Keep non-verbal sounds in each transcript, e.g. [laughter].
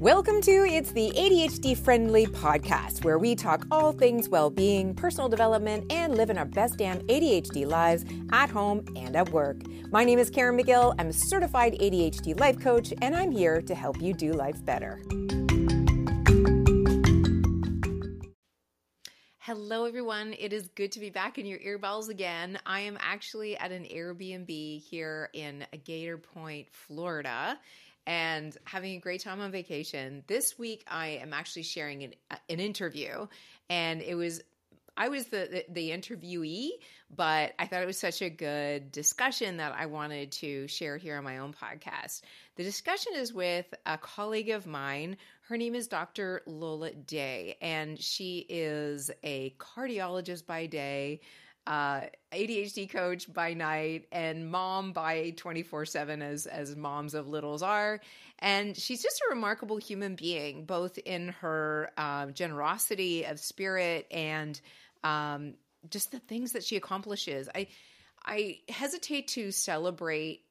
Welcome to It's the ADHD Friendly Podcast, where we talk all things well being, personal development, and living our best damn ADHD lives at home and at work. My name is Caren Magill. I'm a certified ADHD life coach, and I'm here to help you do life better. Hello, everyone. It is good to be back in your earballs again. I am actually at an Airbnb here in Gator Point, Florida and having a great time on vacation. This week, I am actually sharing an, an interview, and it was I was the, the, the interviewee, but I thought it was such a good discussion that I wanted to share here on my own podcast. The discussion is with a colleague of mine. Her name is Dr. Lola Day, and she is a cardiologist by day, uh, ADHD coach by night and mom by 24 7 as, as moms of littles are. And she's just a remarkable human being, both in her uh, generosity of spirit and um, just the things that she accomplishes. I, I hesitate to celebrate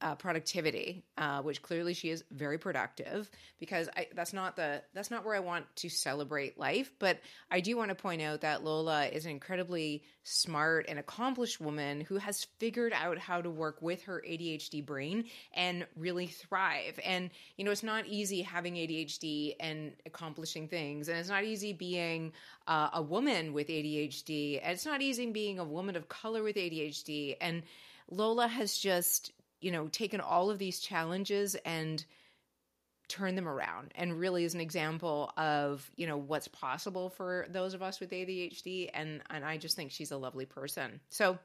uh, productivity, uh, which clearly she is very productive because I, that's not the that's not where I want to celebrate life. But I do want to point out that Lola is an incredibly smart and accomplished woman who has figured out how to work with her ADHD brain and really thrive. And you know, it's not easy having ADHD and accomplishing things, and it's not easy being uh, a woman with ADHD, and it's not easy being a woman of color with ADHD. And Lola has just you know, taken all of these challenges and turn them around and really is an example of you know what's possible for those of us with ADHD and and I just think she's a lovely person. So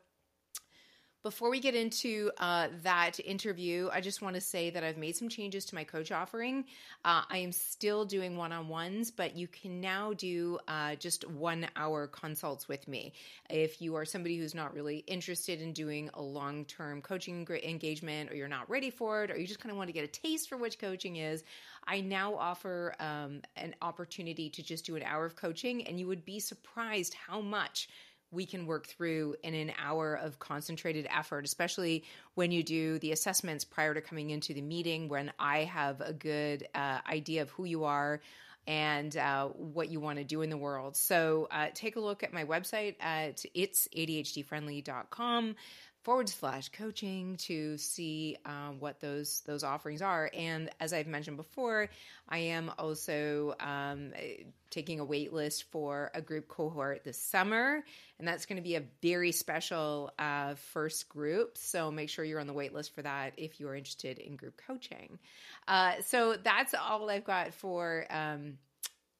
before we get into uh, that interview, I just want to say that I've made some changes to my coach offering. Uh, I am still doing one on ones, but you can now do uh, just one hour consults with me. If you are somebody who's not really interested in doing a long term coaching engagement, or you're not ready for it, or you just kind of want to get a taste for what coaching is, I now offer um, an opportunity to just do an hour of coaching, and you would be surprised how much we can work through in an hour of concentrated effort, especially when you do the assessments prior to coming into the meeting, when I have a good uh, idea of who you are and uh, what you want to do in the world. So uh, take a look at my website at itsadhdfriendly.com forward slash coaching to see um, what those those offerings are. And as I've mentioned before, I am also um, taking a wait list for a group cohort this summer, and that's going to be a very special uh, first group. So make sure you're on the wait list for that if you are interested in group coaching. Uh, so that's all I've got for. Um,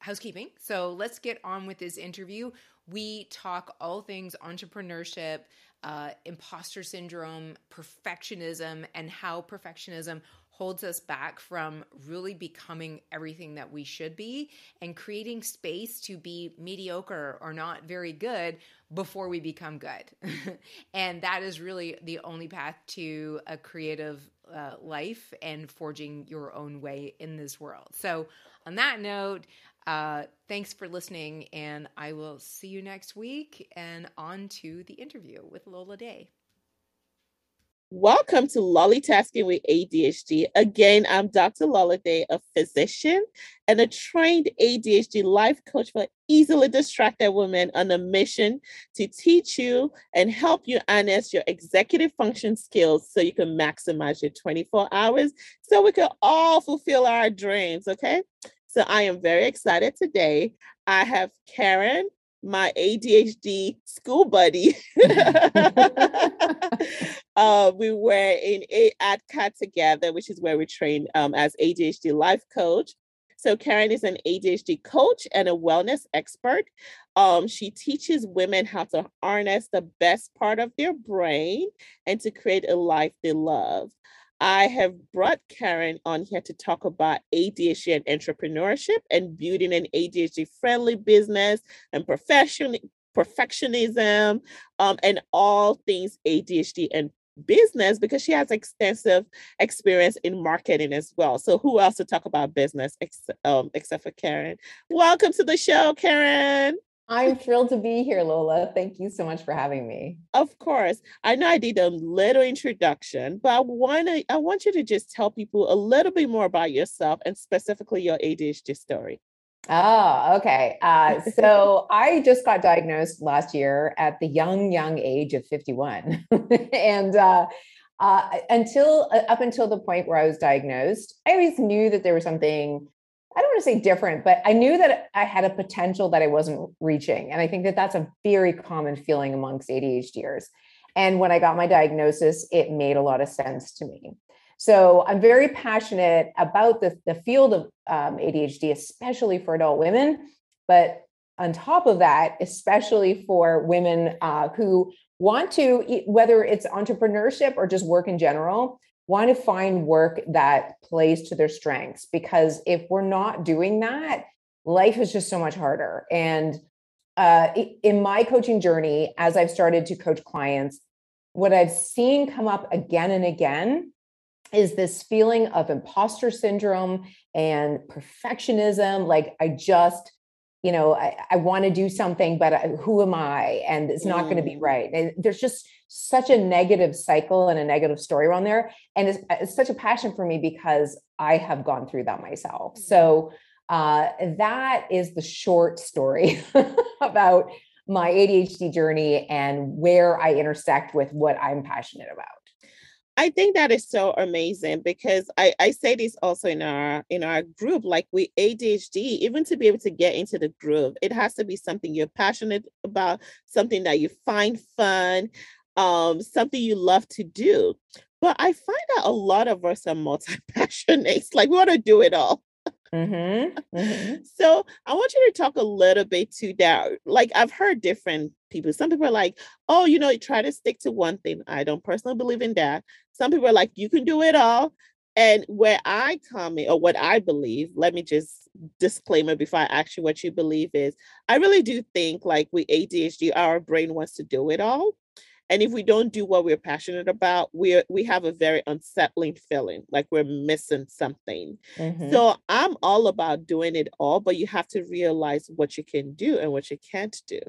housekeeping. So let's get on with this interview. We talk all things entrepreneurship, uh, imposter syndrome, perfectionism, and how perfectionism holds us back from really becoming everything that we should be and creating space to be mediocre or not very good before we become good. [laughs] and that is really the only path to a creative uh, life and forging your own way in this world. So, on that note, uh, thanks for listening, and I will see you next week and on to the interview with Lola Day. Welcome to Lollytasking with ADHD. Again, I'm Dr. Lola Day, a physician and a trained ADHD life coach for easily distracted women on a mission to teach you and help you harness your executive function skills so you can maximize your 24 hours so we can all fulfill our dreams. Okay. So I am very excited today. I have Caren, my ADHD school buddy. [laughs] uh, we were in a ADCAT together, which is where we train um, as ADHD life coach. So Caren is an ADHD coach and a wellness expert. Um, she teaches women how to harness the best part of their brain and to create a life they love. I have brought Caren on here to talk about ADHD and entrepreneurship and building an ADHD friendly business and profession, perfectionism um, and all things ADHD and business because she has extensive experience in marketing as well. So who else to talk about business ex- um, except for Caren? Welcome to the show, Caren. I'm thrilled to be here, Lola. Thank you so much for having me. Of course. I know I did a little introduction, but I want to I want you to just tell people a little bit more about yourself and specifically your ADHD story. Oh, okay. Uh, [laughs] so I just got diagnosed last year at the young, young age of 51. [laughs] and uh, uh, until uh, up until the point where I was diagnosed, I always knew that there was something I don't want to say different, but I knew that I had a potential that I wasn't reaching. And I think that that's a very common feeling amongst ADHDers. And when I got my diagnosis, it made a lot of sense to me. So I'm very passionate about the, the field of um, ADHD, especially for adult women. But on top of that, especially for women uh, who want to, whether it's entrepreneurship or just work in general, want to find work that plays to their strengths because if we're not doing that life is just so much harder. And uh, in my coaching journey as i've started to coach clients what i've seen come up again and again is this feeling of imposter syndrome and perfectionism. Like i just you know i, I want to do something but I, who am i? And it's not mm. going to be right. And there's just such a negative cycle and a negative story around there. And it's, it's such a passion for me because i have gone through that myself. So uh, that is the short story [laughs] about my adhd journey and where i intersect with what i'm passionate about I think that is so amazing because I, I say this also in our in our group, like we ADHD, even to be able to get into the groove, it has to be something you're passionate about, something that you find fun, um, something you love to do. But I find that a lot of us are multi-passionates, [laughs] like we want to do it all. Mm-hmm. Mm-hmm. So I want you to talk a little bit to that. Like I've heard different people. Some people are like, oh, you know, try to stick to one thing. I don't personally believe in that. Some people are like, you can do it all. And where I come in, or what I believe, let me just disclaimer before I ask you what you believe is I really do think like we ADHD, our brain wants to do it all. And if we don't do what we're passionate about, we we have a very unsettling feeling, like we're missing something. Mm-hmm. So I'm all about doing it all, but you have to realize what you can do and what you can't do.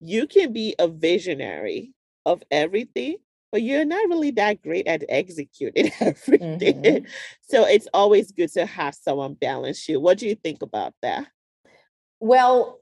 You can be a visionary of everything, but you're not really that great at executing [laughs] everything. Mm-hmm. So it's always good to have someone balance you. What do you think about that? Well,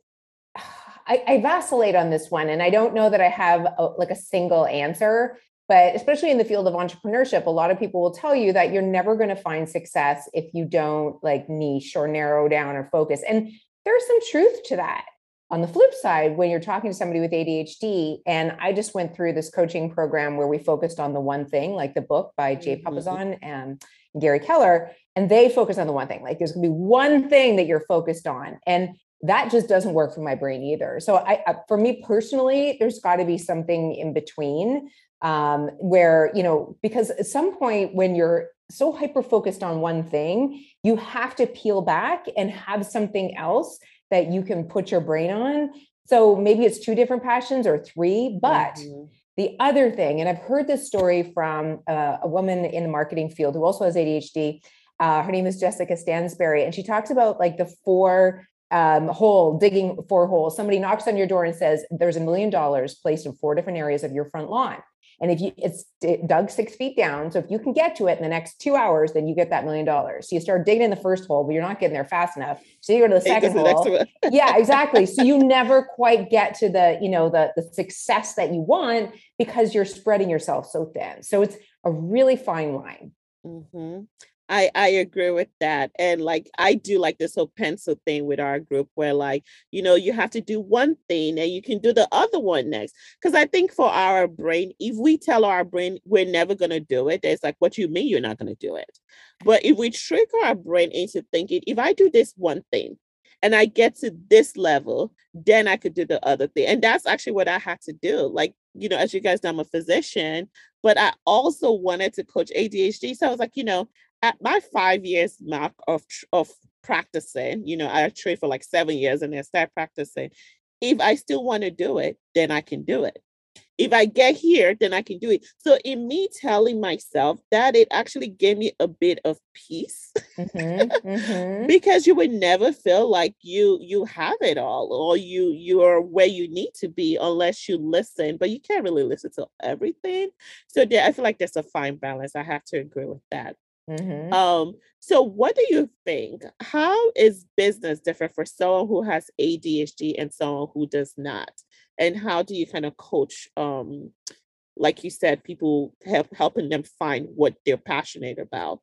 I, I, vacillate on this one, and I don't know that I have a, like a single answer. But especially in the field of entrepreneurship, a lot of people will tell you that you're never going to find success if you don't like niche or narrow down or focus. And there's some truth to that. On the flip side, when you're talking to somebody with ADHD, and I just went through this coaching program where we focused on the one thing, like the book by Jay mm-hmm. Papasan and Gary Keller, and they focus on the one thing. Like there's going to be one thing that you're focused on. And that just doesn't work for my brain either. So I, I for me personally, there's got to be something in between um, where you know because at some point when you're so hyper focused on one thing, you have to peel back and have something else that you can put your brain on. So maybe it's two different passions or three, but. Mm-hmm. The other thing, and I've heard this story from uh, a woman in the marketing field who also has ADHD. Uh, her name is Jessica Stansberry, and she talks about like the four um, hole, digging for holes. Somebody knocks on your door and says, "There's a million dollars placed in four different areas of your front lawn." And if you it's dug six feet down, so if you can get to it in the next two hours, then you get that million dollars. So you start digging in the first hole, but you're not getting there fast enough. So you go to the second hole. [laughs] yeah, exactly. So you never quite get to the, you know, the the success that you want because you're spreading yourself so thin. So it's a really fine line. Mm-hmm. I I agree with that. And like I do like this whole pencil thing with our group where like, you know, you have to do one thing and you can do the other one next. Cuz I think for our brain, if we tell our brain we're never going to do it, it's like what you mean you're not going to do it. But if we trick our brain into thinking if I do this one thing and I get to this level, then I could do the other thing. And that's actually what I had to do. Like, you know, as you guys know, I'm a physician, but I also wanted to coach ADHD. So I was like, you know, at my five years mark of of practicing, you know, I trained for like seven years and then start practicing. If I still want to do it, then I can do it. if I get here, then I can do it. So in me telling myself that it actually gave me a bit of peace mm-hmm, mm-hmm. because you would never feel like you you have it all or you you're where you need to be unless you listen, but you can't really listen to everything. So there, I feel like there's a fine balance. I have to agree with that. Mm-hmm. Um, so what do you think? How is business different for someone who has ADHD and someone who does not? And how do you kind of coach um like you said, people help helping them find what they're passionate about?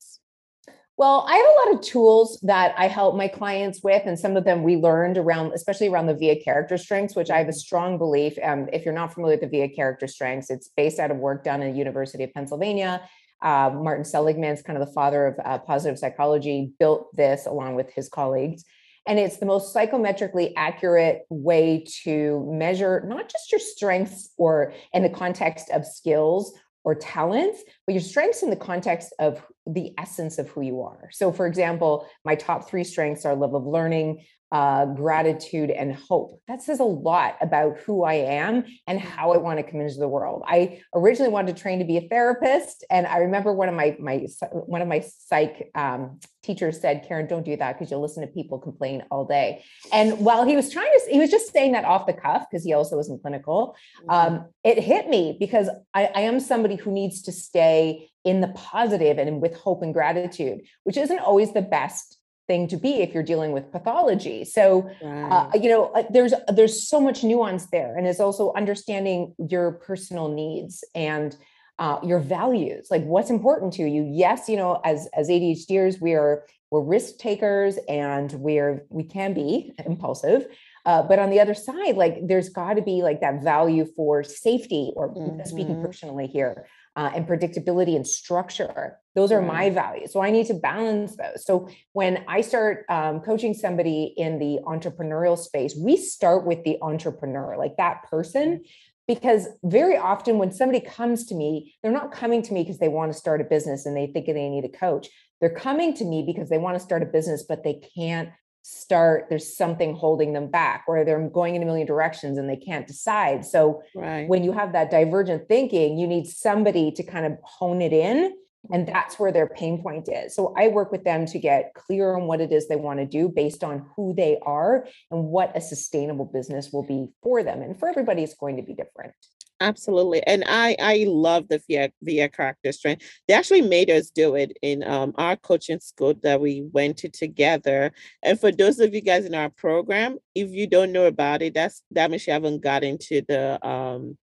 Well, I have a lot of tools that I help my clients with, and some of them we learned around, especially around the VIA character strengths, which I have a strong belief. Um, if you're not familiar with the VIA character strengths, it's based out of work done at the University of Pennsylvania. Uh, Martin Seligman's kind of the father of uh, positive psychology, built this along with his colleagues. And it's the most psychometrically accurate way to measure not just your strengths or in the context of skills or talents, but your strengths in the context of the essence of who you are. So, for example, my top three strengths are love of learning, uh, gratitude and hope. That says a lot about who I am and how I want to come into the world. I originally wanted to train to be a therapist, and I remember one of my my one of my psych um, teachers said, "Caren, don't do that because you'll listen to people complain all day." And while he was trying to, he was just saying that off the cuff because he also was in clinical. Mm-hmm. Um, it hit me because I, I am somebody who needs to stay in the positive and with hope and gratitude, which isn't always the best thing to be if you're dealing with pathology so uh, right. uh, you know uh, there's there's so much nuance there and it's also understanding your personal needs and uh, your values like what's important to you yes you know as as adhders we are we're risk takers and we're we can be [laughs] impulsive uh, but on the other side like there's got to be like that value for safety or mm-hmm. speaking personally here uh, and predictability and structure. Those are my values. So I need to balance those. So when I start um, coaching somebody in the entrepreneurial space, we start with the entrepreneur, like that person. Because very often when somebody comes to me, they're not coming to me because they want to start a business and they think they need a coach. They're coming to me because they want to start a business, but they can't start there's something holding them back or they're going in a million directions and they can't decide so right. when you have that divergent thinking you need somebody to kind of hone it in and that's where their pain point is so i work with them to get clear on what it is they want to do based on who they are and what a sustainable business will be for them and for everybody it's going to be different Absolutely. And I I love the VIA, VIA character strength. They actually made us do it in um, our coaching school that we went to together. And for those of you guys in our program, if you don't know about it, that's that means you haven't got into the um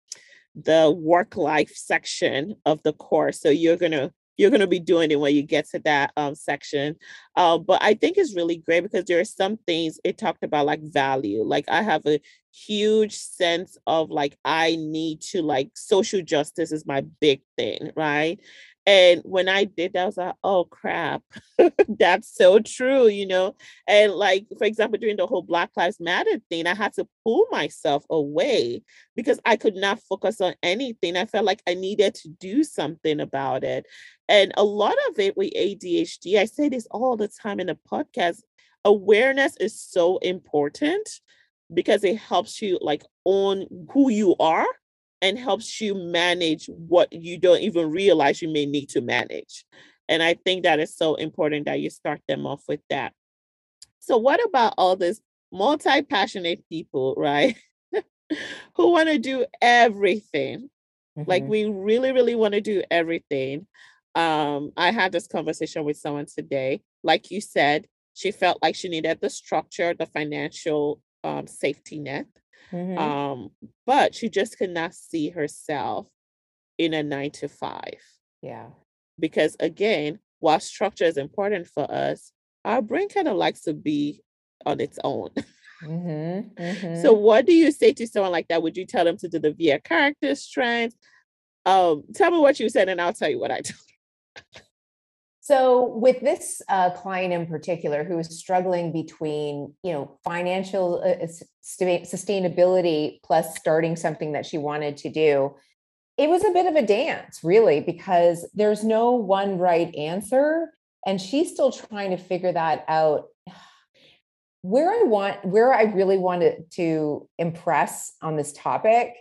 the work life section of the course. So you're gonna you're going to be doing it when you get to that um, section. Uh, but I think it's really great because there are some things it talked about, like value. Like I have a huge sense of like I need to like social justice is my big thing, right? And when I did that, I was like, oh crap, [laughs] that's so true, you know? And like, for example, during the whole Black Lives Matter thing, I had to pull myself away because I could not focus on anything. I felt like I needed to do something about it. And a lot of it with ADHD, I say this all the time in the podcast awareness is so important because it helps you like own who you are and helps you manage what you don't even realize you may need to manage. And I think that is so important that you start them off with that. So, what about all this multi passionate people, right? [laughs] Who want to do everything? Mm-hmm. Like, we really, really want to do everything. Um, I had this conversation with someone today. Like you said, she felt like she needed the structure, the financial um, safety net Mm-hmm. Um, but she just could not see herself in a nine to five. Yeah. Because again, while structure is important for us, our brain kind of likes to be on its own. Mm-hmm, [laughs] mm-hmm. So, what do you say to someone like that? Would you tell them to do the VIA character strength? Um, tell me what you said, and I'll tell you what I [laughs] told. So, with this uh, client in particular, who is struggling between, you know, financial uh, sustainability plus starting something that she wanted to do, it was a bit of a dance, really, because there's no one right answer, and she's still trying to figure that out. [sighs] Where I want, where I really wanted to impress on this topic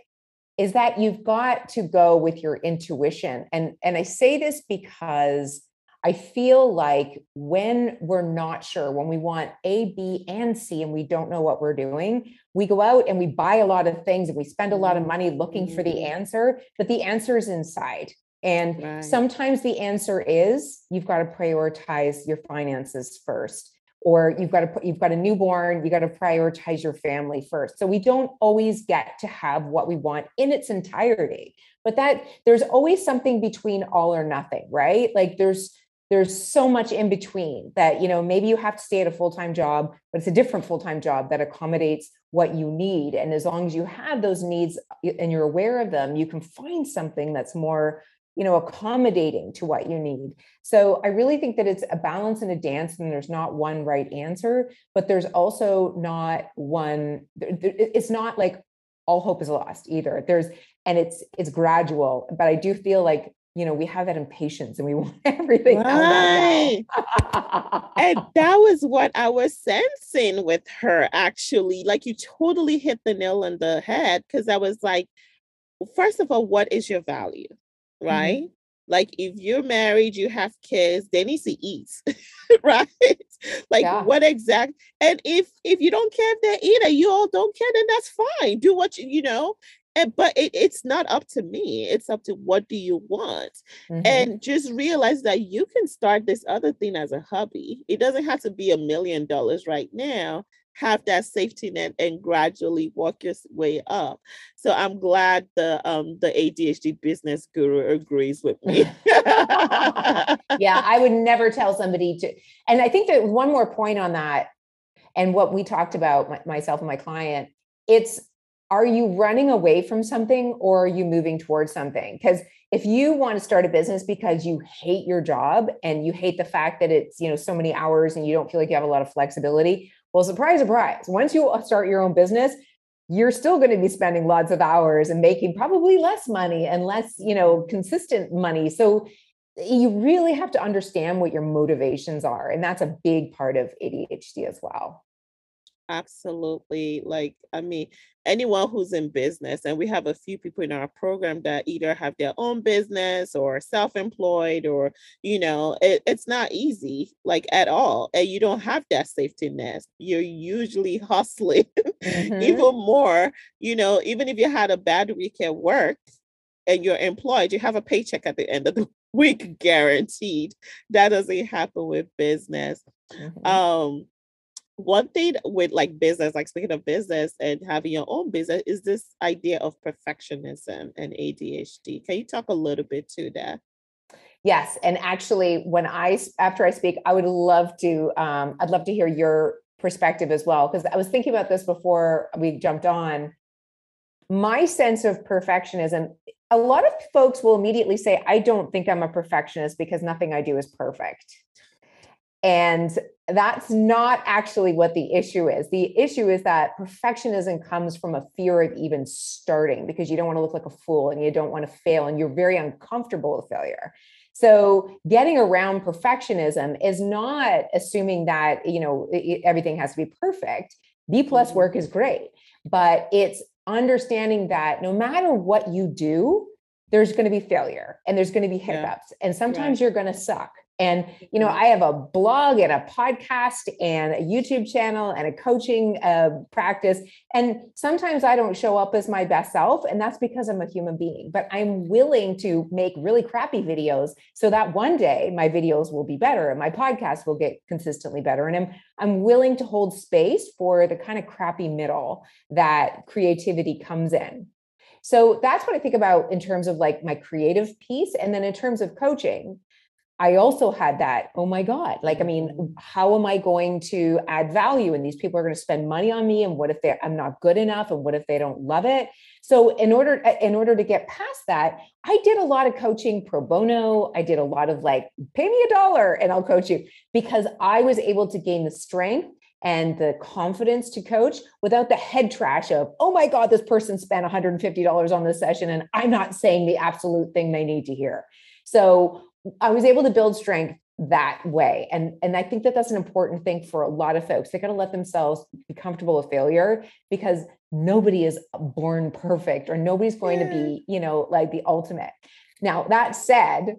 is that you've got to go with your intuition. And, and I say this because I feel like when we're not sure, when we want A, B, and C, and we don't know what we're doing, we go out and we buy a lot of things and we spend a lot of money looking for the Mm-hmm. answer, but the answer is inside. And Right. sometimes the answer is you've got to prioritize your finances first or you've got to put you've got a newborn you got to prioritize your family first so we don't always get to have what we want in its entirety but that there's always something between all or nothing right like there's there's so much in between that you know maybe you have to stay at a full-time job but it's a different full-time job that accommodates what you need. And as long as you have those needs and you're aware of them you can find something that's more you know accommodating to what you need. So i really think that it's a balance and a dance and there's not one right answer but there's also not one it's not like all hope is lost either. There's and it's it's gradual but i do feel like you know we have that impatience and we [laughs] want everything now. and [laughs] that was what I was sensing with her actually. Like you totally hit the nail on the head because I was like, first of all, what is your value? Mm-hmm. Right? Like if you're married, you have kids, they need to eat, [laughs] right? Like Yeah. what exact and if if you don't care if they eat or you all don't care, then that's fine. Do what you you know. And but it, it's not up to me. It's up to what do you want? Mhm. and just realize that you can start this other thing as a hobby. It doesn't have to be a million dollars right now. Have that safety net and gradually walk your way up. So I'm glad the um the ADHD business guru agrees with [laughs] me. yeah, I would [laughs] never tell somebody to. And I think that one more point on that, and what we talked about, myself and my client, it's are you running away from something or are you moving towards something? Because if you want to start a business because you hate your job and you hate the fact that it's you know so many hours and you don't feel like you have a lot of flexibility, well, surprise, surprise. Once you start your own business, you're still going to be spending lots of hours and making probably less money and less you know consistent money so eh, you really have to understand what your motivations are and that's a big part of adhd as well Absolutely. Like, I mean, anyone who's in business, and we have a few people in our program that either have their own business or self-employed, or, you know, it, it's not easy, like at all. And you don't have that safety net. You're usually [laughs] hustling [laughs] Mhm. even more, you know, even if you had a bad week at work and you're employed, you have a paycheck at the end of the [laughs] week guaranteed. That doesn't happen with business Mhm. um one thing with like business like speaking of business and having your own business is this idea of perfectionism and adhd can you talk a little bit to that? Yes and actually when I after i speak i would love to um, i'd love to hear your perspective as well because i was thinking about this before we jumped on. My sense of perfectionism a lot of folks will immediately say i don't think i'm a perfectionist because nothing i do is perfect and that's not actually what the issue is. The issue is that perfectionism comes from a fear of even starting because you don't want to look like a fool and you don't want to fail and you're very uncomfortable with failure. So getting around perfectionism is not assuming that, you know, everything has to be perfect. B plus Mhm. work is great, but it's understanding that no matter what you do, there's going to be failure and there's going to be Yeah. hiccups and sometimes Right. you're going to suck. And you know. I have a blog and a podcast and a YouTube channel and a coaching uh, practice. And sometimes I don't show up as my best self, and that's because I'm a human being. But I'm willing to make really crappy videos so that one day my videos will be better and my podcast will get consistently better. And I'm I'm willing to hold space for the kind of crappy middle that creativity comes in. So that's what I think about in terms of like my creative piece. And then in terms of coaching, I also had that, oh my God, like, I mean, mm. how am I going to add value? And these people are going to spend money on me. And what if they I'm not good enough? And what if they don't love it? So in order, eh, in order to get past that, I did a lot of coaching pro bono. I did a lot of like, pay me a dollar and I'll coach you because I was able to gain the strength and the confidence to coach without the head trash of, oh my God, this person spent $150 on this session and I'm not saying the absolute thing they need to hear. So I was able to build strength that way and and i think that that's an important thing for a lot of folks they got to let themselves be comfortable with failure because nobody is born perfect or nobody's going yeah. to be you know like the ultimate now that said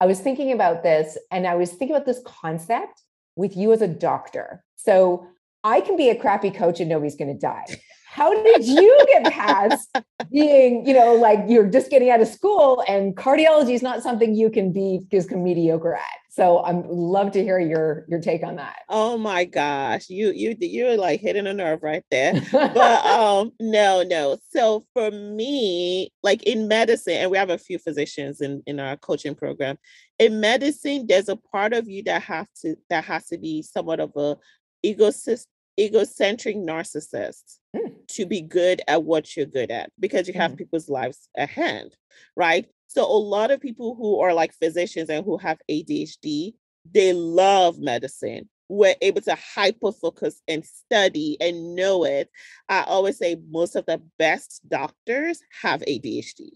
i was thinking about this and i was thinking about this concept with you as a doctor so i can be a crappy coach and nobody's going to die how did you get past being, you know, like you're just getting out of school and cardiology is not something you can be just mediocre at. So I'm love to hear your your take on that. Oh my gosh, you you you're like hitting a nerve right there. but [laughs] um no no. So for me, like in medicine, and we have a few physicians in in our coaching program. In medicine, there's a part of you that have to that has to be somewhat of a ecosystem egocentric narcissist mm. to be good at what you're good at because you have mm. people's lives at hand, right? So a lot of people who are like physicians and who have ADHD, they love medicine. We're able to hyper focus and study and know it. I always say most of the best doctors have ADHD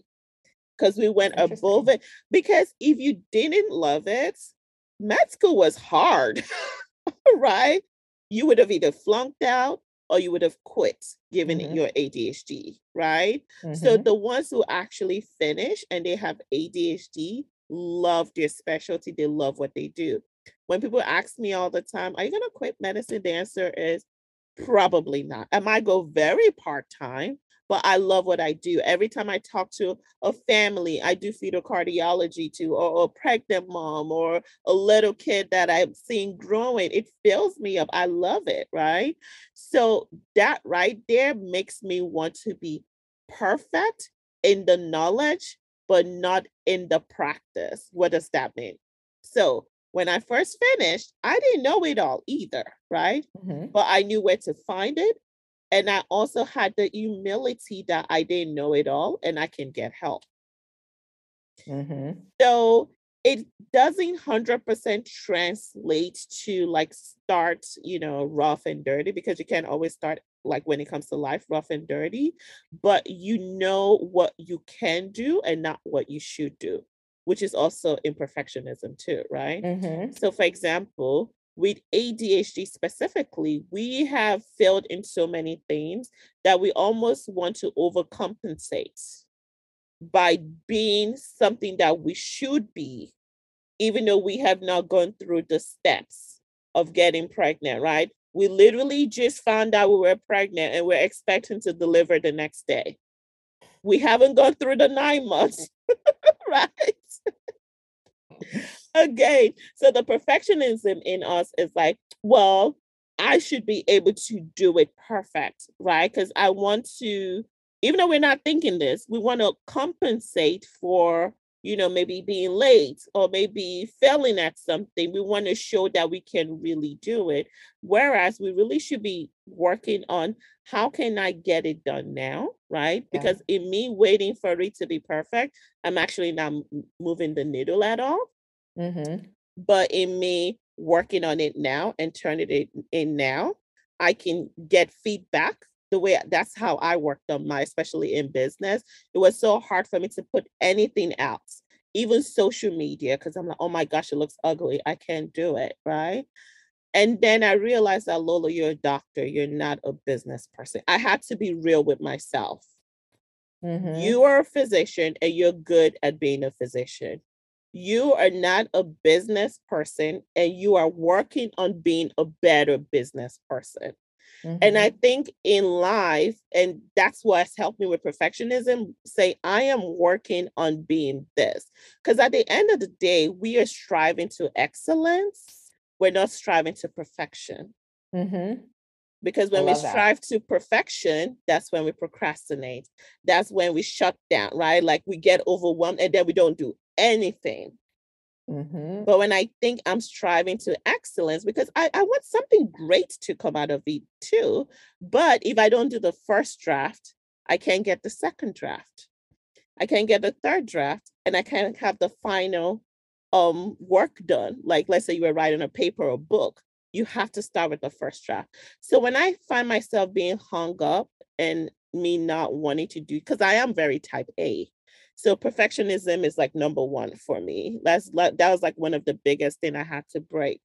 because we went above it. Because if you didn't love it, med school was hard, [laughs] right? You would have either flunked out or you would have quit given mm-hmm. your ADHD, right? Mm-hmm. So the ones who actually finish and they have ADHD love their specialty, they love what they do. When people ask me all the time, are you going to quit medicine? The answer is probably not. I might go very part time, but I love what I do. Every time I talk to a family, I do fetal cardiology to, or a pregnant mom, or a little kid that I'm seeing growing. It fills me up. I love it, right? So that right there makes me want to be perfect in the knowledge, but not in the practice. What does that mean? So when I first finished, I didn't know it all either, right? Mm-hmm. But I knew where to find it and I also had the humility that I didn't know it all and I can get help. Mm-hmm. So it doesn't 100% translate to like start, you know, rough and dirty because you can't always start like when it comes to life rough and dirty, but you know what you can do and not what you should do, which is also imperfectionism too, right? Mm-hmm. So, for example, with ADHD specifically, we have failed in so many things that we almost want to overcompensate by being something that we should be, even though we have not gone through the steps of getting pregnant, right? We literally just found out we were pregnant and we're expecting to deliver the next day. We haven't gone through the nine months, [laughs] right? Again. So the perfectionism in us is like, well, I should be able to do it perfect, right? Because I want to, even though we're not thinking this, we want to compensate for, you know, maybe being late or maybe failing at something. We want to show that we can really do it. Whereas we really should be working on how can I get it done now, right? Yeah. Because in me waiting for it to be perfect, I'm actually not moving the needle at all. Mm-hmm. But in me working on it now and turning it in now, I can get feedback the way that's how I worked on my, especially in business. It was so hard for me to put anything else, even social media, because I'm like, oh my gosh, it looks ugly. I can't do it. Right. And then I realized that Lola, you're a doctor, you're not a business person. I had to be real with myself. Mm-hmm. You are a physician and you're good at being a physician you are not a business person and you are working on being a better business person. Mm-hmm. And I think in life, and that's what's helped me with perfectionism, say, I am working on being this. Because at the end of the day, we are striving to excellence. We're not striving to perfection. Mm-hmm. Because when we strive that. to perfection, that's when we procrastinate. That's when we shut down, right? Like we get overwhelmed and then we don't do anything. Mm-hmm. But when I think I'm striving to excellence, because I, I want something great to come out of it too. But if I don't do the first draft, I can't get the second draft. I can't get the third draft, and I can't have the final um work done. Like let's say you were writing a paper or book, you have to start with the first draft. So when I find myself being hung up and me not wanting to do, because I am very type A, So perfectionism is like number one for me. That's that was like one of the biggest thing I had to break.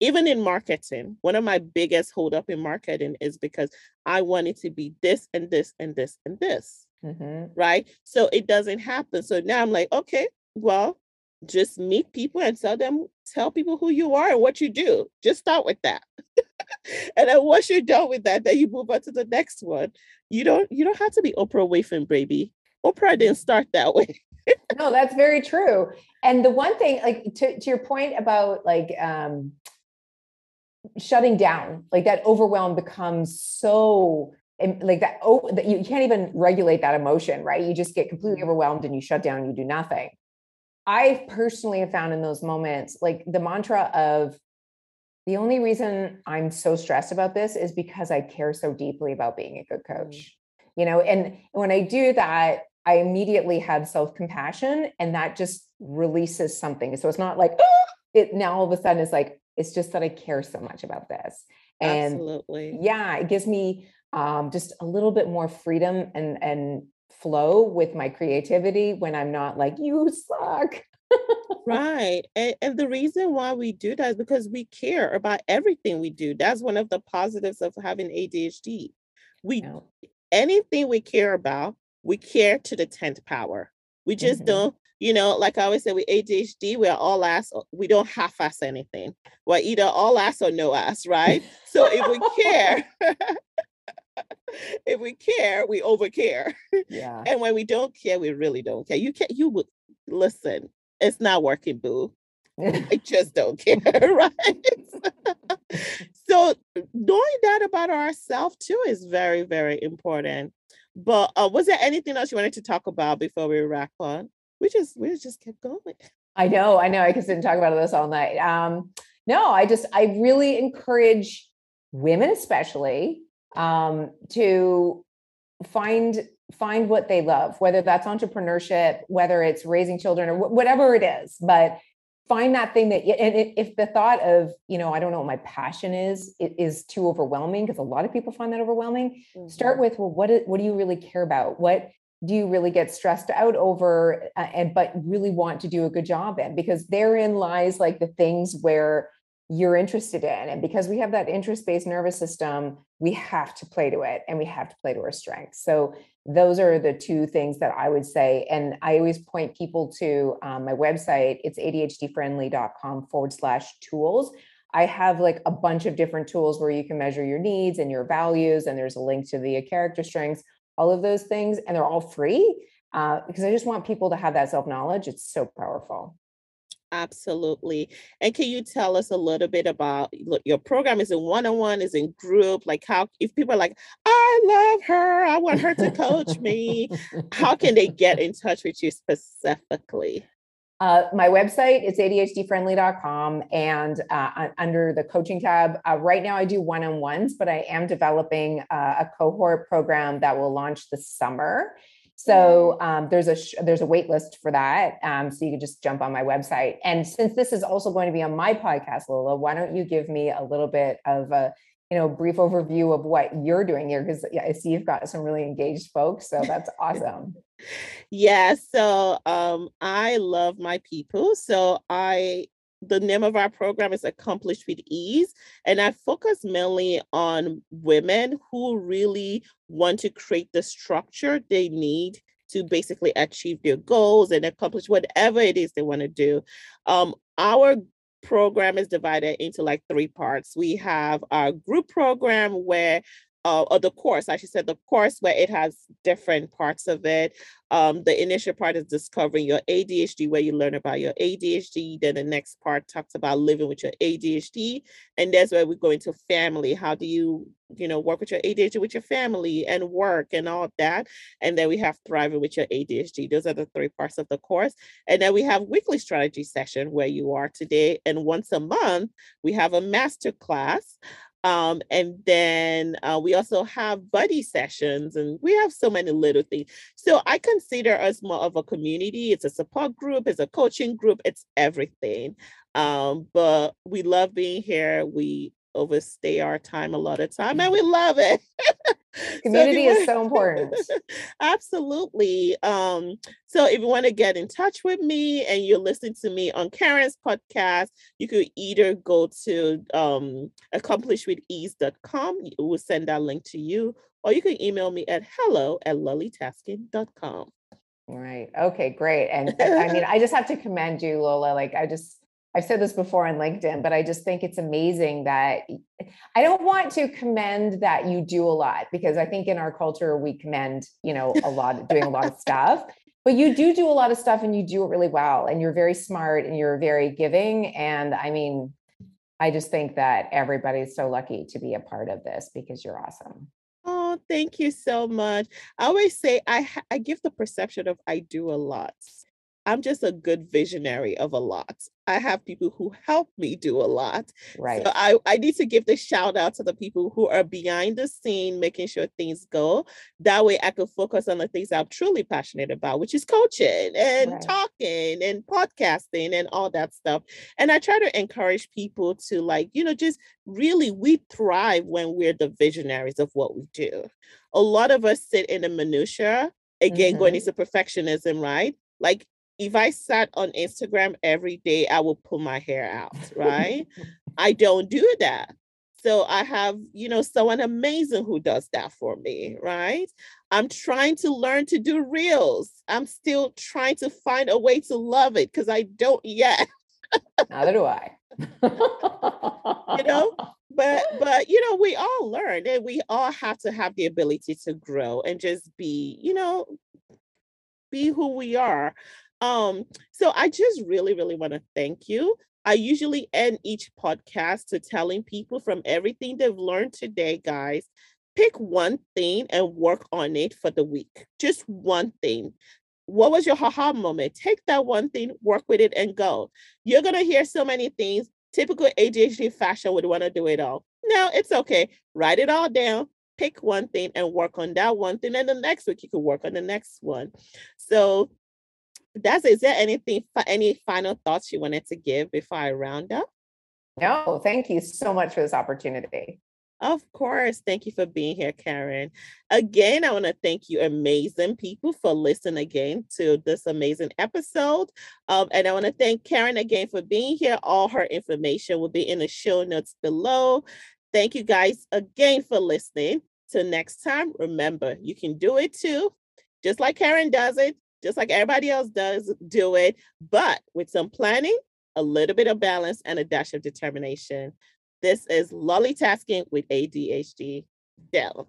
Even in marketing, one of my biggest hold up in marketing is because I wanted to be this and this and this and this. Mm-hmm. Right. So it doesn't happen. So now I'm like, okay, well, just meet people and tell them, tell people who you are and what you do. Just start with that. [laughs] and then once you're done with that, then you move on to the next one. You don't you don't have to be Oprah Winfrey, baby. Oprah didn't start that way. [laughs] no, that's very true. And the one thing, like to, to your point about like um shutting down, like that overwhelm becomes so like that oh that you can't even regulate that emotion right you just get completely mm-hmm. overwhelmed and you shut down you do nothing i personally have found in those moments like the mantra of the only reason i'm so stressed about this is because i care so deeply about being a good coach mm-hmm. you know and when i do that i immediately have self-compassion and that just releases something so it's not like oh! [gasps] it now all of a sudden it's like it's just that i care so much about this and Absolutely. yeah it gives me um, just a little bit more freedom and and flow with my creativity when I'm not like you suck. right. And, and the reason why we do that is because we care about everything we do. That's one of the positives of having ADHD. We yeah. anything we care about, we care to the 10th power. We just mm-hmm. don't, you know, like I always say with ADHD, we're all ass, we don't half ass anything. We're either all ass or no ass, right? So if we care, [laughs] [laughs] if we care, we overcare. Yeah. and when we don't care, we really don't care. You can't, you would listen, it's not working, boo. I [laughs] just don't care, right? so knowing that about ourselves too is very, very important. But uh, was there anything else you wanted to talk about before we wrap on? We just we just kept going. I know, I know. I could sit and talk about this all night. Um, no, I just I really encourage women, especially, um, to find find what they love whether that's entrepreneurship whether it's raising children or whatever it is but find that thing that and if the thought of you know i don't know what my passion is it is too overwhelming because a lot of people find that overwhelming. Mm-hmm. start with well what, is, what do you really care about? What do you really get stressed out over uh, and but really want to do a good job in? Because therein lies like the things where you're interested in. And because we have that interest based nervous system, we have to play to it and we have to play to our strengths. So, those are the two things that I would say. And I always point people to um, my website. It's adhdfriendly.com forward slash tools. I have like a bunch of different tools where you can measure your needs and your values. And there's a link to the character strengths, all of those things. And they're all free uh, because I just want people to have that self knowledge. It's so powerful. Absolutely. And can you tell us a little bit about look, your program? Is it one on one? Is it group? Like how if people are like, I love her, I want her to coach me, how can they get in touch with you specifically? Uh, my website is adhdfriendly.com and uh, under the coaching tab uh, right now i do one-on-ones but i am developing uh, a cohort program that will launch this summer so um, there's a sh- there's a wait list for that. Um, so you can just jump on my website. And since this is also going to be on my podcast, Lola, why don't you give me a little bit of a you know brief overview of what you're doing here? Because I see you've got some really engaged folks, so that's [laughs] awesome. yeah. So um, I love my people. So I the name of our program is Accomplished with Ease. And I focus mainly on women who really want to create the structure they need to basically achieve their goals and accomplish whatever it is they want to do. Um, our program is divided into like three parts. We have our group program where uh, or the course, I should say the course where it has different parts of it. Um, the initial part is discovering your ADHD, where you learn about your ADHD. Then the next part talks about living with your ADHD, and that's where we go into family. How do you, you know, work with your ADHD with your family and work and all that? And then we have thriving with your ADHD. Those are the three parts of the course. And then we have weekly strategy session where you are today, and once a month we have a master class um, and then uh, we also have buddy sessions, and we have so many little things. So I consider us more of a community. It's a support group, it's a coaching group, it's everything. Um, but we love being here. We overstay our time a lot of time, and we love it. [laughs] [laughs] Community so is so important. [laughs] Absolutely. Um, so if you want to get in touch with me and you're listening to me on Caren's podcast, you could either go to um, accomplishwithease.com. We'll send that link to you, or you can email me at hello at lollytaskin.com. Right. Okay, great. And I mean, [laughs] I just have to commend you, Lola. Like, I just, I've said this before on LinkedIn, but I just think it's amazing that I don't want to commend that you do a lot because I think in our culture we commend, you know, a lot doing a lot of stuff. But you do do a lot of stuff and you do it really well and you're very smart and you're very giving and I mean I just think that everybody's so lucky to be a part of this because you're awesome. Oh, thank you so much. I always say I I give the perception of I do a lot. I'm just a good visionary of a lot. I have people who help me do a lot. Right. So I, I need to give the shout out to the people who are behind the scene, making sure things go. That way I can focus on the things I'm truly passionate about, which is coaching and right. talking and podcasting and all that stuff. And I try to encourage people to like, you know, just really we thrive when we're the visionaries of what we do. A lot of us sit in the minutia again mm-hmm. going into perfectionism right like if I sat on Instagram every day, I would pull my hair out, right? [laughs] I don't do that. So I have, you know, someone amazing who does that for me, right? I'm trying to learn to do reels. I'm still trying to find a way to love it because I don't yet. Neither do I. you know, [laughs] but but you know, we all learn and we all have to have the ability to grow and just be, you know, be who we are. Um, so I just really, really want to thank you. I usually end each podcast to telling people from everything they've learned today, guys, pick one thing and work on it for the week. Just one thing. What was your haha moment? Take that one thing, work with it, and go. You're going to hear so many things. Typical ADHD fashion would want to do it all. No, it's okay. Write it all down, pick one thing and work on that one thing. And the next week, you can work on the next one. So that's is there anything any final thoughts you wanted to give before I round up? No, thank you so much for this opportunity. Of course. Thank you for being here, Caren. Again, I want to thank you, amazing people, for listening again to this amazing episode. Um, and I want to thank Caren again for being here. All her information will be in the show notes below. Thank you guys again for listening. Till next time, remember, you can do it too. Just like Caren does it, just like everybody else does do it, but with some planning, a little bit of balance, and a dash of determination. This is Lolly Tasking with ADHD Dell.